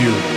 you.